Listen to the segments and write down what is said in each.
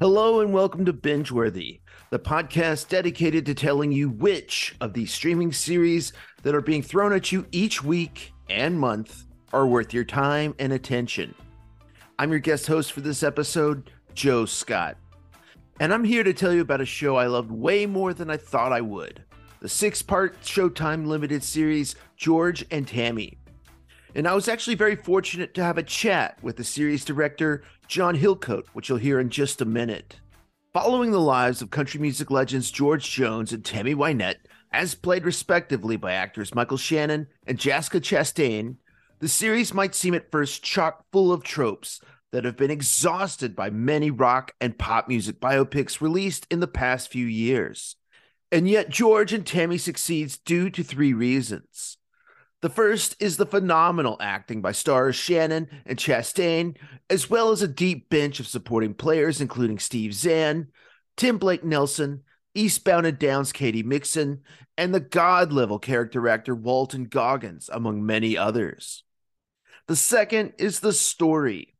Hello and welcome to Bingeworthy, the podcast dedicated to telling you which of these streaming series that are being thrown at you each week and month are worth your time and attention. I'm your guest host for this episode, Joe Scott. And I'm here to tell you about a show I loved way more than I thought I would the six part Showtime limited series, George and Tammy. And I was actually very fortunate to have a chat with the series director, John Hillcoat, which you'll hear in just a minute. Following the lives of country music legends George Jones and Tammy Wynette, as played respectively by actors Michael Shannon and Jessica Chastain, the series might seem at first chock full of tropes that have been exhausted by many rock and pop music biopics released in the past few years. And yet, George and Tammy succeeds due to three reasons. The first is the phenomenal acting by stars Shannon and Chastain, as well as a deep bench of supporting players, including Steve Zahn, Tim Blake Nelson, Eastbound and Down's Katy Mixon, and the god level character actor Walton Goggins, among many others. The second is the story.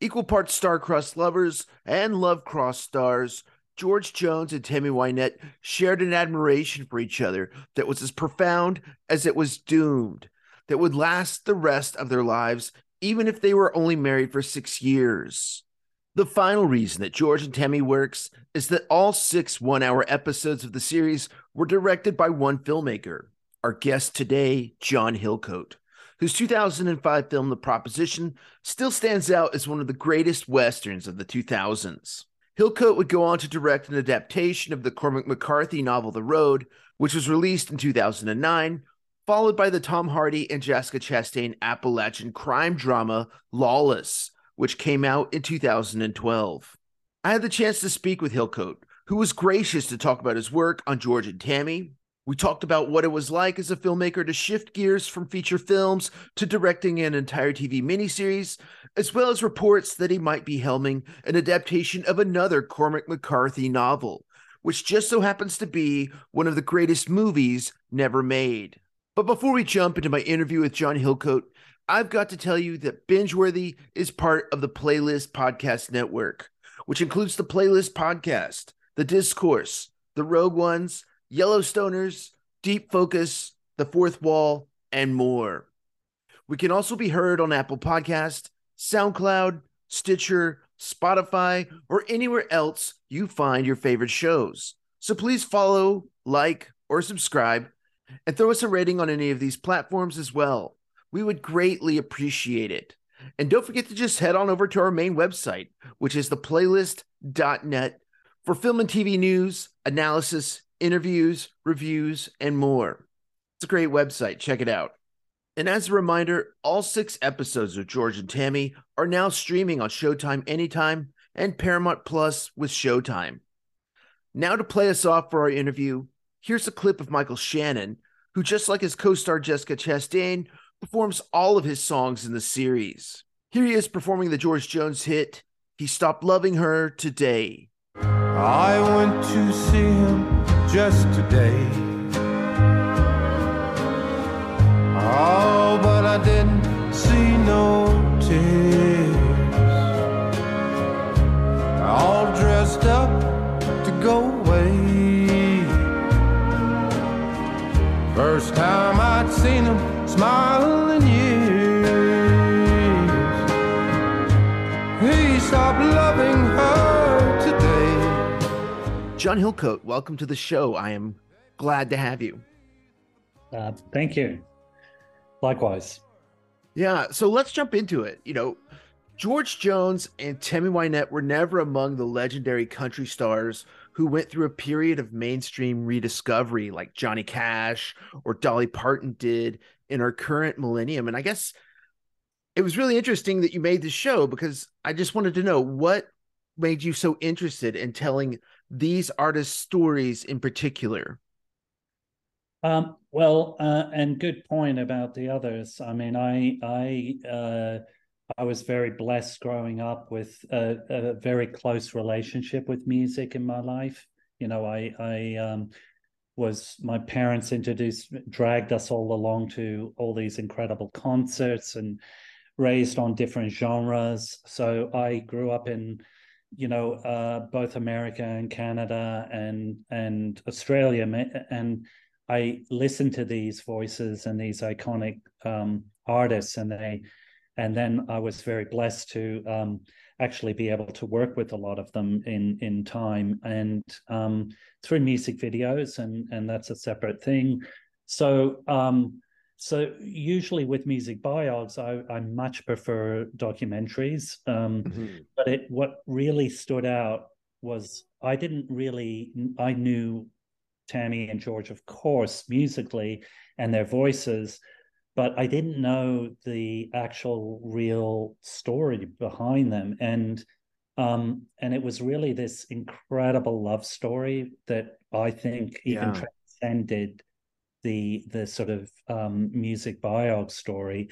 Equal parts star-crossed lovers and love-crossed stars, George Jones and Tammy Wynette shared an admiration for each other that was as profound as it was doomed, that would last the rest of their lives, even if they were only married for six years. The final reason that George and Tammy works is that all six one hour episodes of the series were directed by one filmmaker, our guest today, John Hillcoat, whose 2005 film The Proposition still stands out as one of the greatest westerns of the 2000s. Hillcoat would go on to direct an adaptation of the Cormac McCarthy novel The Road, which was released in 2009, followed by the Tom Hardy and Jessica Chastain Appalachian crime drama Lawless, which came out in 2012. I had the chance to speak with Hillcoat, who was gracious to talk about his work on George and Tammy, we talked about what it was like as a filmmaker to shift gears from feature films to directing an entire TV miniseries, as well as reports that he might be helming an adaptation of another Cormac McCarthy novel, which just so happens to be one of the greatest movies never made. But before we jump into my interview with John Hillcoat, I've got to tell you that Bingeworthy is part of the Playlist Podcast Network, which includes the Playlist Podcast, The Discourse, The Rogue Ones, Yellowstoners, Deep Focus, The Fourth Wall, and more. We can also be heard on Apple Podcast, SoundCloud, Stitcher, Spotify, or anywhere else you find your favorite shows. So please follow, like, or subscribe, and throw us a rating on any of these platforms as well. We would greatly appreciate it. And don't forget to just head on over to our main website, which is theplaylist.net, for film and TV news, analysis, interviews, reviews, and more. It's a great website. Check it out. And as a reminder, all six episodes of George and Tammy are now streaming on Showtime Anytime and Paramount Plus with Showtime. Now, to play us off for our interview, here's a clip of Michael Shannon, who, just like his co star Jessica Chastain, performs all of his songs in the series. Here he is performing the George Jones hit, He Stopped Loving Her Today. I went to see him just today. I didn't see no tears. All dressed up to go away. First time I'd seen him smile in years. He stopped loving her today. John Hillcoat, welcome to the show. I am glad to have you. Uh, thank you. Likewise. Yeah, so let's jump into it. You know, George Jones and Tammy Wynette were never among the legendary country stars who went through a period of mainstream rediscovery like Johnny Cash or Dolly Parton did in our current millennium. And I guess it was really interesting that you made this show because I just wanted to know what made you so interested in telling these artists' stories in particular. Um, well, uh, and good point about the others. I mean, I I uh, I was very blessed growing up with a, a, very close relationship with music in my life. You know, I I um, was my parents introduced dragged us all along to all these incredible concerts and raised on different genres. So I grew up in you know uh, both America and Canada and and Australia and I listened to these voices and these iconic um, artists, and they, and then I was very blessed to um, actually be able to work with a lot of them in in time and um, through music videos, and and that's a separate thing. So um, so usually with music biogs, I, I much prefer documentaries. Um, mm-hmm. But it what really stood out was I didn't really I knew Tammy and George, of course, musically and their voices, but I didn't know the actual real story behind them. And um, and it was really this incredible love story that I think even yeah. transcended the the sort of um, music biog story.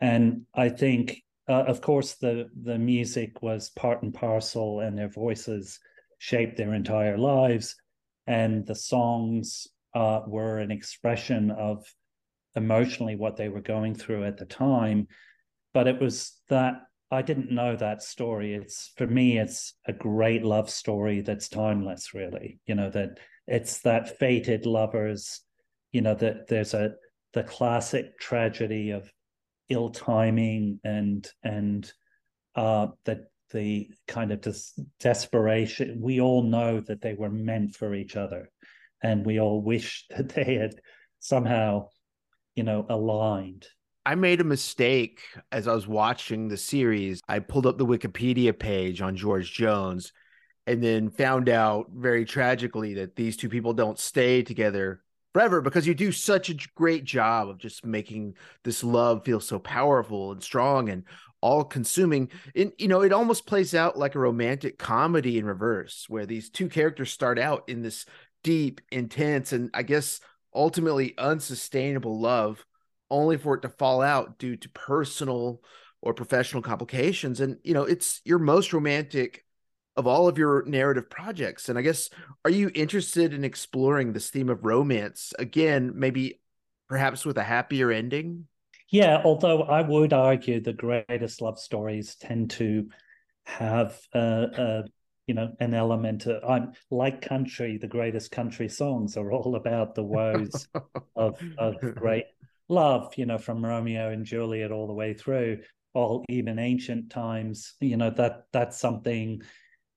And I think, uh, of course, the the music was part and parcel, and their voices shaped their entire lives and the songs uh, were an expression of emotionally what they were going through at the time. But it was that I didn't know that story. It's for me, it's a great love story that's timeless, really. You know, that it's that fated lovers, you know, that there's a the classic tragedy of ill timing and and uh that the kind of des- desperation. We all know that they were meant for each other, and we all wish that they had somehow, you know, aligned. I made a mistake as I was watching the series. I pulled up the Wikipedia page on George Jones and then found out very tragically that these two people don't stay together forever because you do such a great job of just making this love feel so powerful and strong and all consuming and you know it almost plays out like a romantic comedy in reverse where these two characters start out in this deep intense and i guess ultimately unsustainable love only for it to fall out due to personal or professional complications. And you know it's your most romantic of all of your narrative projects. And i guess are you interested in exploring this theme of romance again maybe perhaps with a happier ending yeah, although I would argue the greatest love stories tend to have you know an element of I'm like country. The greatest country songs are all about the woes of of great love. You know, from Romeo and Juliet all the way through, all even ancient times. You know that that's something.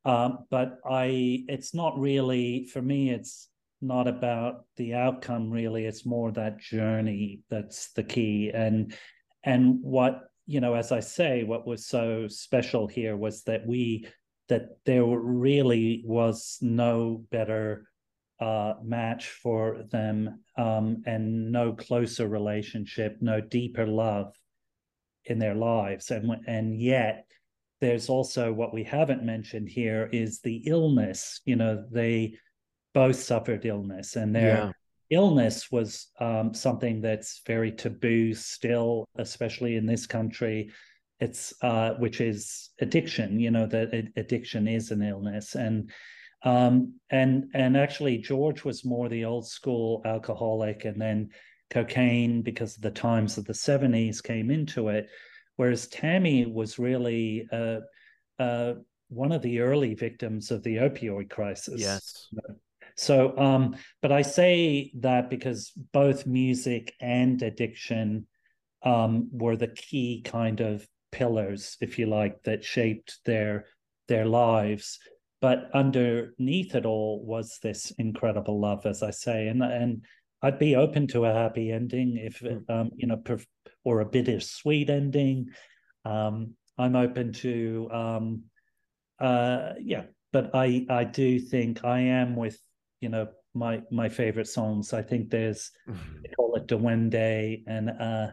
Um, but I, it's not really for me. It's not about the outcome really. It's more that journey that's the key. And and what you know as i say what was so special here was that we that there really was no better uh, match for them um, and no closer relationship no deeper love in their lives. And and yet there's also what we haven't mentioned here is the illness. You know they both suffered illness, and their yeah. illness was um, something that's very taboo still, especially in this country. It's uh, which is addiction. You know that addiction is an illness, and um, and and actually George was more the old school alcoholic, and then cocaine because of the times of the 70s came into it whereas tammy was really uh, uh, one of the early victims of the opioid crisis yes so, um, but I say that because both music and addiction um, were the key kind of pillars, if you like, that shaped their their lives. But underneath it all was this incredible love, as I say, and and I'd be open to a happy ending if hmm. um, you know, or a bittersweet ending. Um, I'm open to um, uh, yeah, but I I do think I am with you know my my favorite songs. I think there's mm-hmm. they call it Duende, and uh,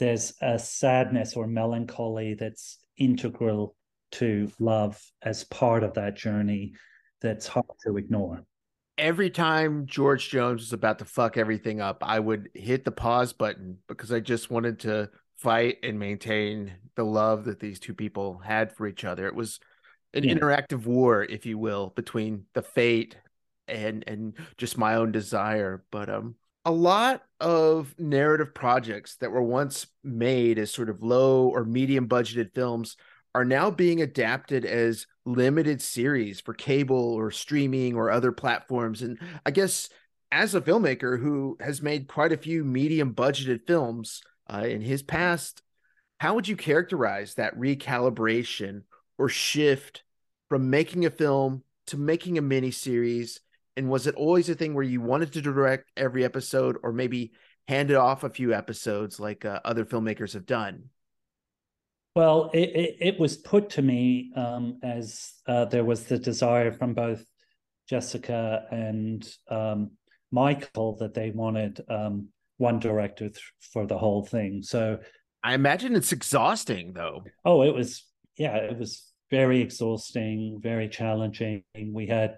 there's a sadness or melancholy that's integral to love as part of that journey that's hard to ignore. Every time George Jones was about to fuck everything up, I would hit the pause button because I just wanted to fight and maintain the love that these two people had for each other. It was an yeah. interactive war, if you will, between the fate and and just my own desire. But um a lot of narrative projects that were once made as sort of low or medium budgeted films are now being adapted as limited series for cable or streaming or other platforms. And I guess as a filmmaker who has made quite a few medium budgeted films uh, in his past, how would you characterize that recalibration or shift from making a film to making a mini series? And was it always a thing where you wanted to direct every episode or maybe hand it off a few episodes like uh, other filmmakers have done? Well, it, it, it was put to me um, as uh, there was the desire from both Jessica and um, Michael that they wanted um, one director th- for the whole thing. So I imagine it's exhausting, though. Oh, it was. Yeah, it was very exhausting, very challenging. We had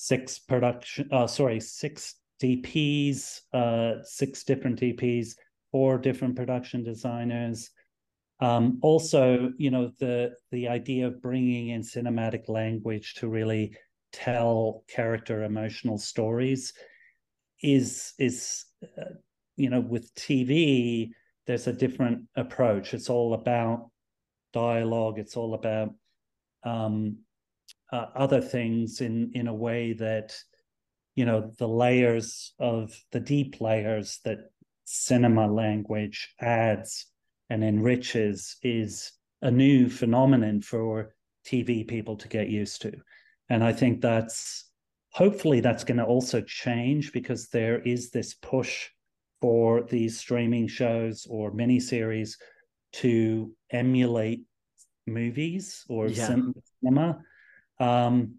six production. Uh, sorry, six DPs, uh, six different DPs, four different production designers. Um, also, you know, the the idea of bringing in cinematic language to really tell character emotional stories is is uh, you know with TV there's a different approach. It's all about dialogue. It's all about um, uh, other things in in a way that you know the layers of the deep layers that cinema language adds and enriches is a new phenomenon for TV people to get used to. And I think that's hopefully that's going to also change because there is this push for these streaming shows or miniseries to emulate movies or yeah. cinema. Um,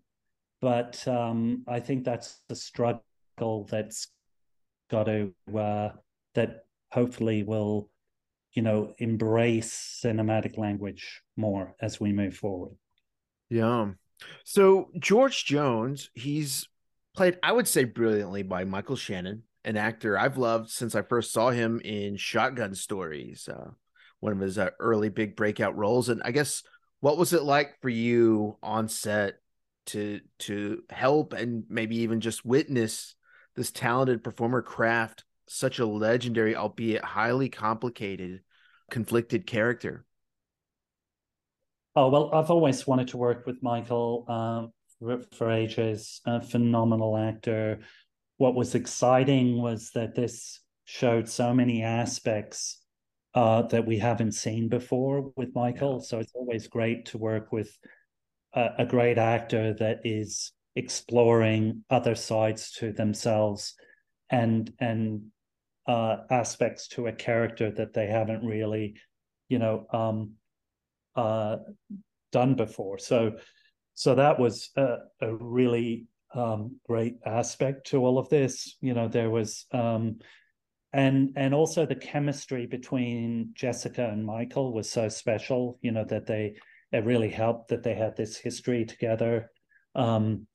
but um, I think that's the struggle that's got to uh, that hopefully will you know, embrace cinematic language more as we move forward. Yeah. So George Jones, he's played, I would say, brilliantly by Michael Shannon, an actor I've loved since I first saw him in Shotgun Stories, uh, one of his uh, early big breakout roles. And I guess what was it like for you on set to to help and maybe even just witness this talented performer craft such a legendary, albeit highly complicated, conflicted character? Oh well, I've always wanted to work with Michael um, for, ages. A phenomenal actor. What was exciting was that this showed so many aspects uh, that we haven't seen before with Michael. So it's always great to work with a, a great actor that is exploring other sides to themselves and and uh, aspects to a character that they haven't really, you know, um, uh, done before. So, so that was a, a really um, great aspect to all of this. You know, there was, um, and and also the chemistry between Jessica and Michael was so special. You know that they it really helped that they had this history together, um,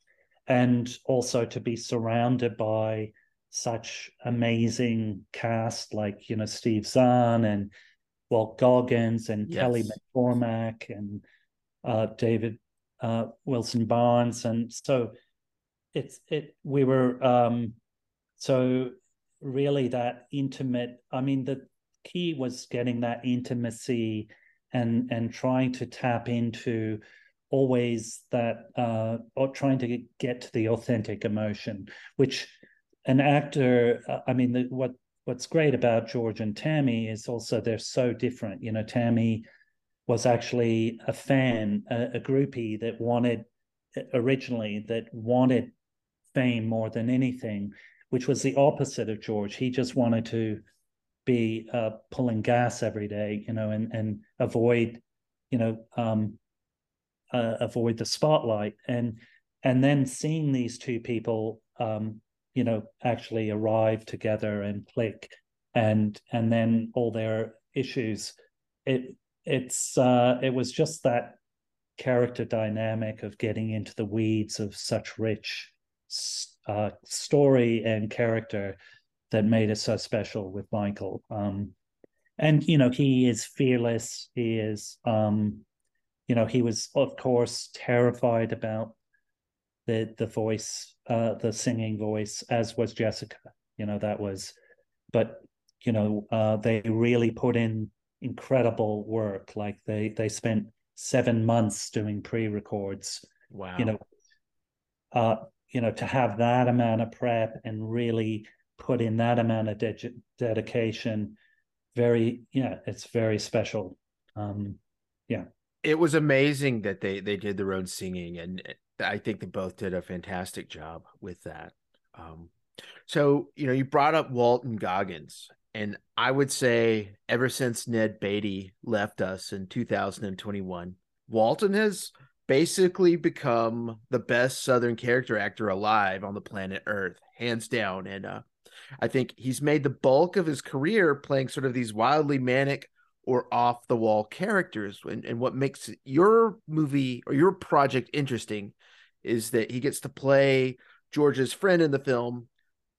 and also to be surrounded by such amazing cast like you know Steve Zahn and Walt Goggins and yes. Kelly McCormack and uh, David uh, Wilson Barnes and so it's it we were um, so really that intimate I mean the key was getting that intimacy and and trying to tap into always that uh or trying to get to the authentic emotion which an actor uh, i mean the, what what's great about george and tammy is also they're so different. You know tammy was actually a fan a, a groupie that wanted originally that wanted fame more than anything which was the opposite of george. He just wanted to be uh, pulling gas every day you know and and avoid you know um, uh, avoid the spotlight. And and then seeing these two people, um, you know, actually arrive together and click, and and then all their issues, it it's uh, it was just that character dynamic of getting into the weeds of such rich uh, story and character that made it so special with Michael. Um, and you know, he is fearless. He is, um, you know, he was of course terrified about the the voice, uh, the singing voice, as was Jessica. You know, that was, but you know, uh, they really put in incredible work. Like they they spent seven months doing pre-records. Wow. You know, uh, you know, to have that amount of prep and really put in that amount of de- dedication, very, yeah, it's very special. Um, yeah. It was amazing that they they did their own singing, and I think they both did a fantastic job with that. Um, so you know, you brought up Walton Goggins, and I would say ever since Ned Beatty left us in 2021, Walton has basically become the best Southern character actor alive on the planet Earth, hands down. And uh, I think he's made the bulk of his career playing sort of these wildly manic or off the wall characters. And, and what makes your movie or your project interesting is that he gets to play George's friend in the film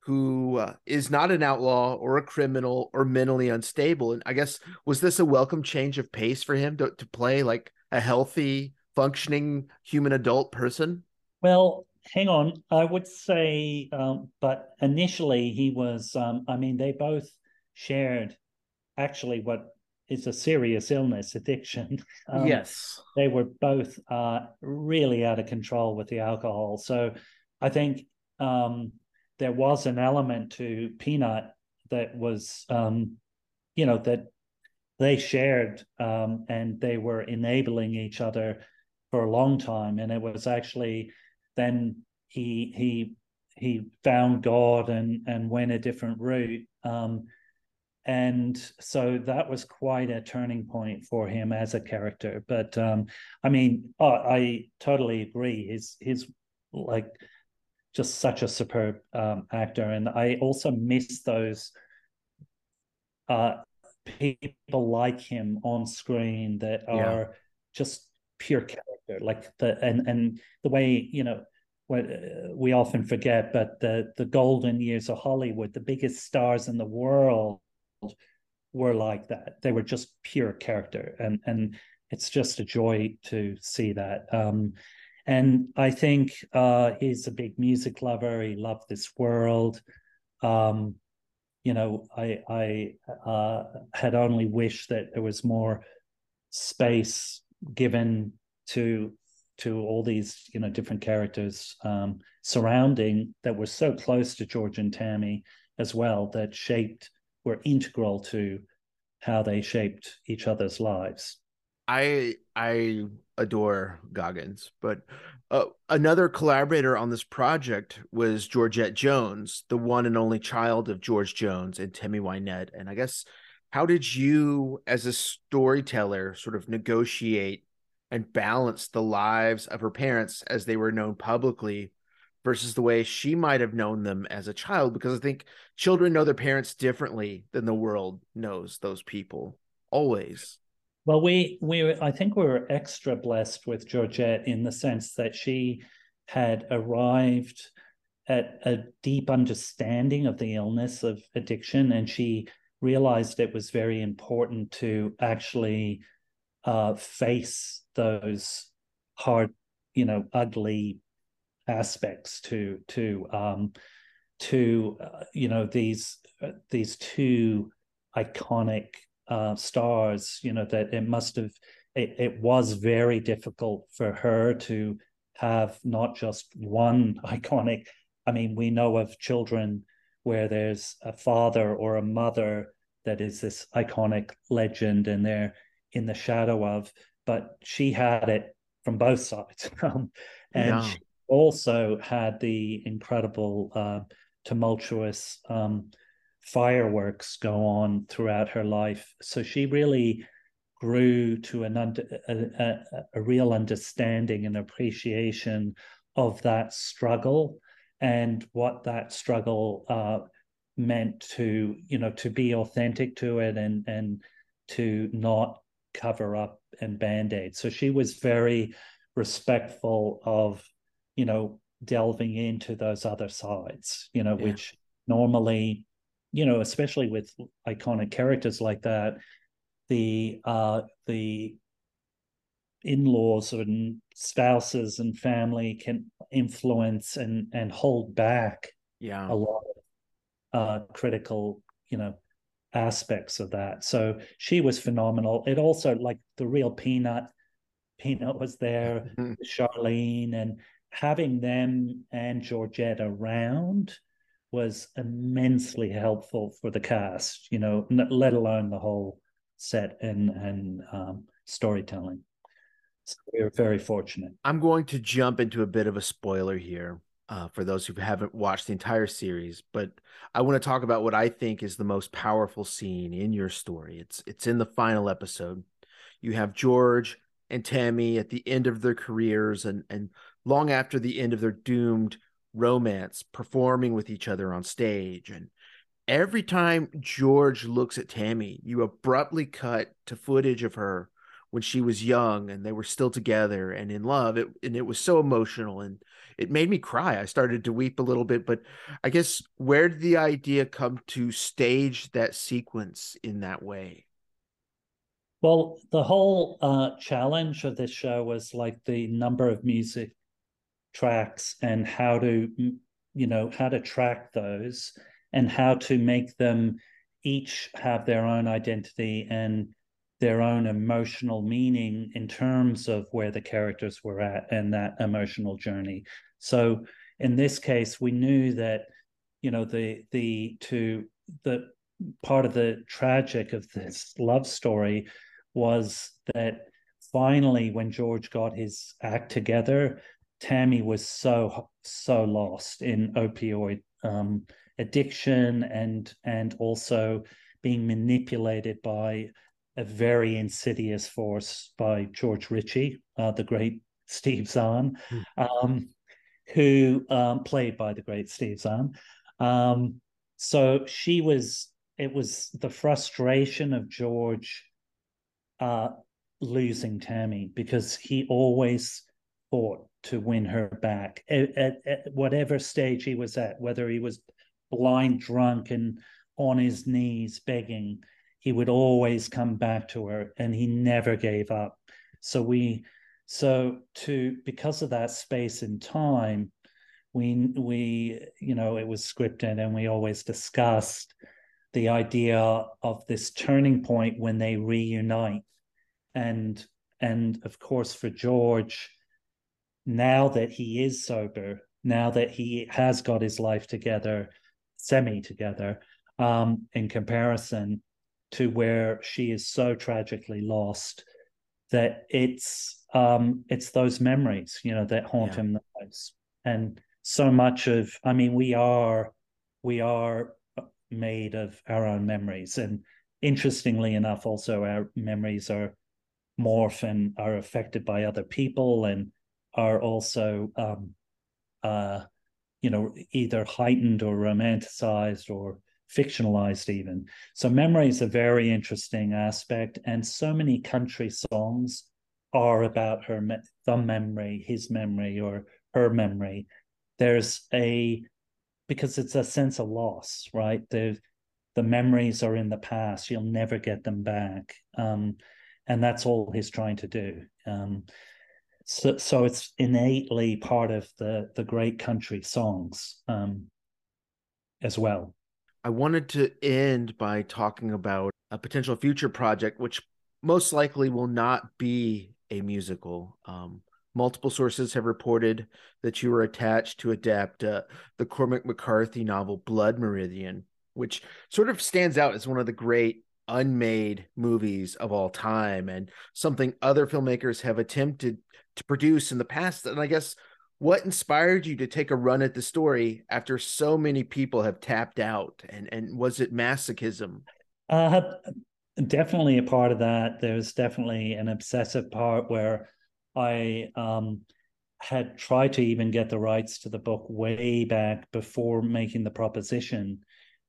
who uh, is not an outlaw or a criminal or mentally unstable. And I guess was this a welcome change of pace for him to, to play like a healthy, functioning human adult person? Well, hang on. I would say, um, but initially he was. Um, I mean, they both shared actually what is a serious illness, addiction. Um, yes, they were both uh, really out of control with the alcohol. So I think um, there was an element to Peanut that was, um, you know, that they shared um, and they were enabling each other for a long time. And it was actually then he he he found God and and went a different route. Um, and so that was quite a turning point for him as a character. But um, I mean, oh, I totally agree. He's his like just such a superb um, actor, and I also miss those uh, people like him on screen that are yeah. just pure character, like the and and the way you know what uh, we often forget, but the the golden years of Hollywood, the biggest stars in the world were like that. They were just pure character, and and it's just a joy to see that. Um, and I think uh, he's a big music lover. He loved this world. Um, you know, I I uh, had only wished that there was more space given to to all these you know different characters um, surrounding that were so close to George and Tammy as well that shaped were integral to how they shaped each other's lives. I I adore Goggins, but uh, another collaborator on this project was Georgette Jones, the one and only child of George Jones and Tammy Wynette. And I guess how did you, as a storyteller, sort of negotiate and balance the lives of her parents as they were known publicly versus the way she might have known them as a child? Because I think children know their parents differently than the world knows those people always. Well, we we I think we were extra blessed with Georgette in the sense that she had arrived at a deep understanding of the illness of addiction, and she realized it was very important to actually uh, face those hard, you know, ugly aspects to to um, to uh, you know these uh, these two iconic uh, stars, you know, that it must have, it, it was very difficult for her to have not just one iconic. I mean, we know of children where there's a father or a mother that is this iconic legend and they're in the shadow of, but she had it from both sides. Um, and yeah. she also had the incredible, uh, tumultuous um, fireworks go on throughout her life. So she really grew to an under, a, a, a real understanding and appreciation of that struggle and what that struggle uh, meant to you know to be authentic to it and and to not cover up and band-aid so she was very respectful of you know delving into those other sides you know yeah. which normally you know especially with iconic characters like that the uh the in-laws and spouses and family can influence and and hold back yeah a lot of uh critical you know aspects of that. So she was phenomenal. It also like the real peanut peanut was there charlene and having them and georgette around was immensely helpful for the cast you know let alone the whole set and and um, storytelling. So we are very fortunate. I'm going to jump into a bit of a spoiler here uh, for those who haven't watched the entire series, but I want to talk about what I think is the most powerful scene in your story. It's it's in the final episode. You have George and Tammy at the end of their careers and and long after the end of their doomed romance performing with each other on stage and every time George looks at Tammy, you abruptly cut to footage of her when she was young and they were still together and in love it and it was so emotional and it made me cry. I started to weep a little bit but i guess where did the idea come to stage that sequence in that way? Well the whole uh, challenge of this show was like the number of music tracks and how to you know how to track those and how to make them each have their own identity and their own emotional meaning in terms of where the characters were at and that emotional journey. So in this case, we knew that you know the the to the part of the tragic of this love story was that finally when George got his act together, Tammy was so so lost in opioid um, addiction and and also being manipulated by a very insidious force by George Richey, uh, the great Steve Zahn, mm. um, who um, played by the great Steve Zahn. Um, so she was. It was the frustration of George uh, losing Tammy because he always fought to win her back at, at, at whatever stage he was at, whether he was blind drunk and on his knees begging he would always come back to her and he never gave up. So we so to because of that space and time we we you know it was scripted and we always discussed the idea of this turning point when they reunite. And and of course for george now that he is sober now that he has got his life together semi together um in comparison to where she is so tragically lost that it's um it's those memories you know that haunt yeah. him the most and so much of i mean we are we are made of our own memories and interestingly enough also our memories are morph and are affected by other people and are also um uh you know either heightened or romanticized or fictionalized even. So memory is a very interesting aspect, and so many country songs are about her the memory, his memory, or her memory. There's a because it's a sense of loss, right? The the memories are in the past; you'll never get them back, um, and that's all he's trying to do. Um, so, so it's innately part of the the great country songs um, as well. I wanted to end by talking about a potential future project, which most likely will not be a musical. Um, multiple sources have reported that you were attached to adapt uh, the Cormac McCarthy novel Blood Meridian, which sort of stands out as one of the great unmade movies of all time and something other filmmakers have attempted to produce in the past. And I guess what inspired you to take a run at the story after so many people have tapped out? And and was it masochism? Uh definitely a part of that. There's definitely an obsessive part where i um had tried to even get the rights to the book way back before making the proposition.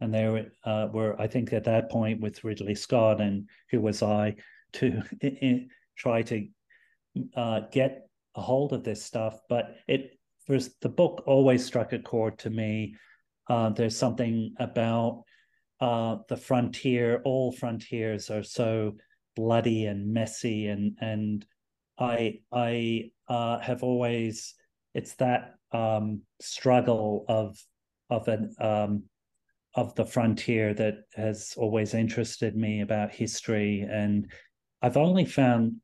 And there uh, were, I think, at that point with Ridley Scott and who was I to try to uh, get a hold of this stuff. But it was the book always struck a chord to me. Uh, there's something about uh, the frontier. All frontiers are so bloody and messy, and and I I uh, have always it's that um, struggle of of an um, of the frontier that has always interested me about history, and I've only found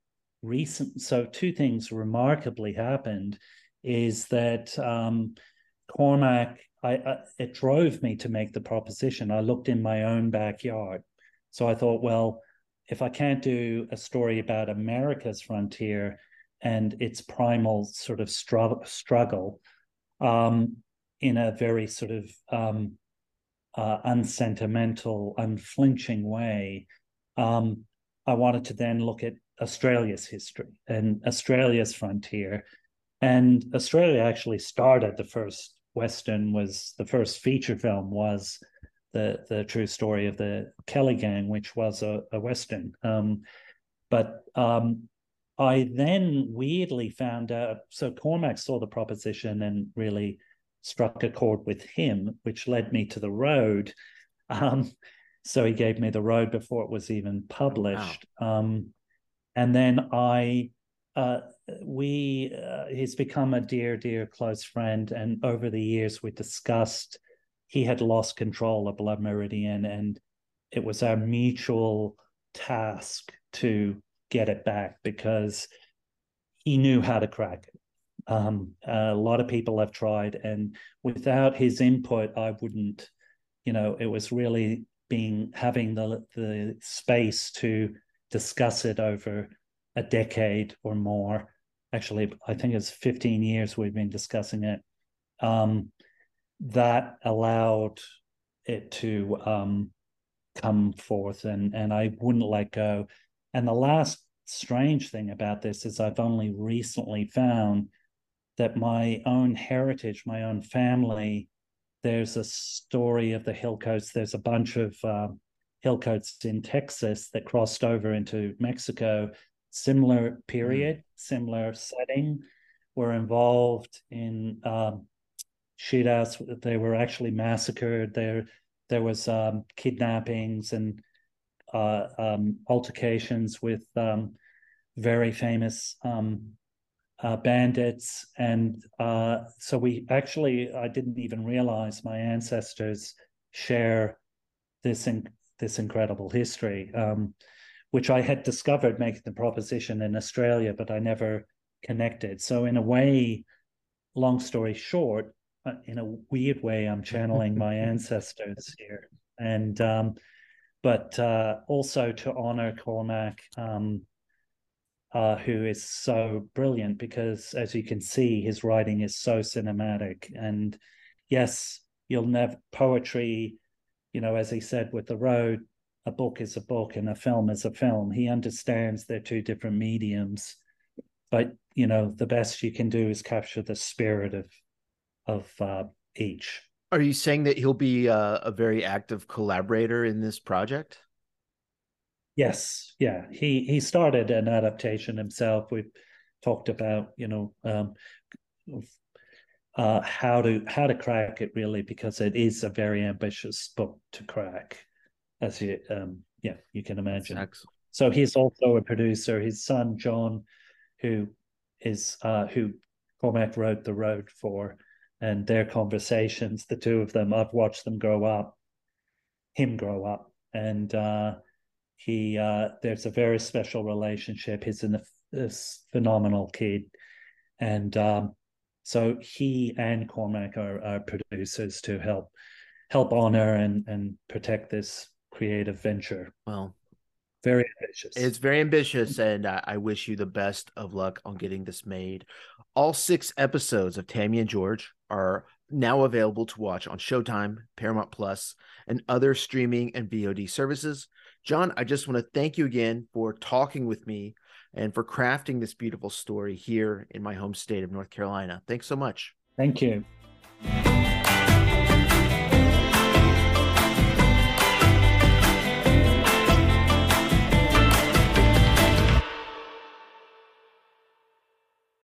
recent. So two things remarkably happened is that um, Cormac, I, I, it drove me to make the proposition. I looked in my own backyard, so I thought, well, if I can't do a story about America's frontier and its primal sort of stru- struggle um, in a very sort of um, uh, unsentimental, unflinching way, um, I wanted to then look at Australia's history and Australia's frontier. And Australia actually started the first Western was the first feature film was the the true story of the Kelly Gang, which was a, a Western. Um, but um, I then weirdly found out. So Cormac saw the proposition and really struck a chord with him, which led me to the road. Um, so he gave me the road before it was even published. Wow. Um, and then I, uh, we, uh, he's become a dear, dear close friend. And over the years, we discussed he had lost control of Blood Meridian, and it was our mutual task to get it back because he knew how to crack it. Um, a lot of people have tried, and without his input, I wouldn't. You know, it was really being having the the space to discuss it over a decade or more. Actually, I think it's 15 years we've been discussing it. Um, that allowed it to um, come forth, and and I wouldn't let go. And the last strange thing about this is I've only recently found that my own heritage, my own family, there's a story of the Hillcoats. There's a bunch of Hillcoats in Texas that crossed over into Mexico. Similar period, mm. similar setting, were involved in um, shootouts. They were actually massacred. There, there was um, kidnappings and uh, um, altercations with um, very famous um, uh, bandits, and uh, so we actually I didn't even realize my ancestors share this in, this incredible history, um, which I had discovered making the proposition in Australia, but I never connected. So in a way, long story short, in a weird way, I'm channeling my ancestors here, and um, but uh, also to honor Cormac, um, uh, who is so brilliant because, as you can see, his writing is so cinematic. And yes, you'll never poetry. You know, as he said with the road, a book is a book and a film is a film. He understands they're two different mediums, but you know, the best you can do is capture the spirit of of uh, each. Are you saying that he'll be a, a very active collaborator in this project? Yes, yeah. He he started an adaptation himself. We've talked about you know um, uh, how to how to crack it really because it is a very ambitious book to crack, as you um, yeah you can imagine. So he's also a producer. His son John, who is uh, who Cormac wrote the road for, and their conversations, the two of them, I've watched them grow up, him grow up, and uh, he uh, there's a very special relationship. He's an, a phenomenal kid, and um, so he and Cormac are, are producers to help help honor and and protect this creative venture. Well, very ambitious. It's very ambitious, and I, I wish you the best of luck on getting this made. All six episodes of Tammy and George are now available to watch on Showtime, Paramount Plus, and other streaming and VOD services. John, I just want to thank you again for talking with me and for crafting this beautiful story here in my home state of North Carolina. Thanks so much. Thank you.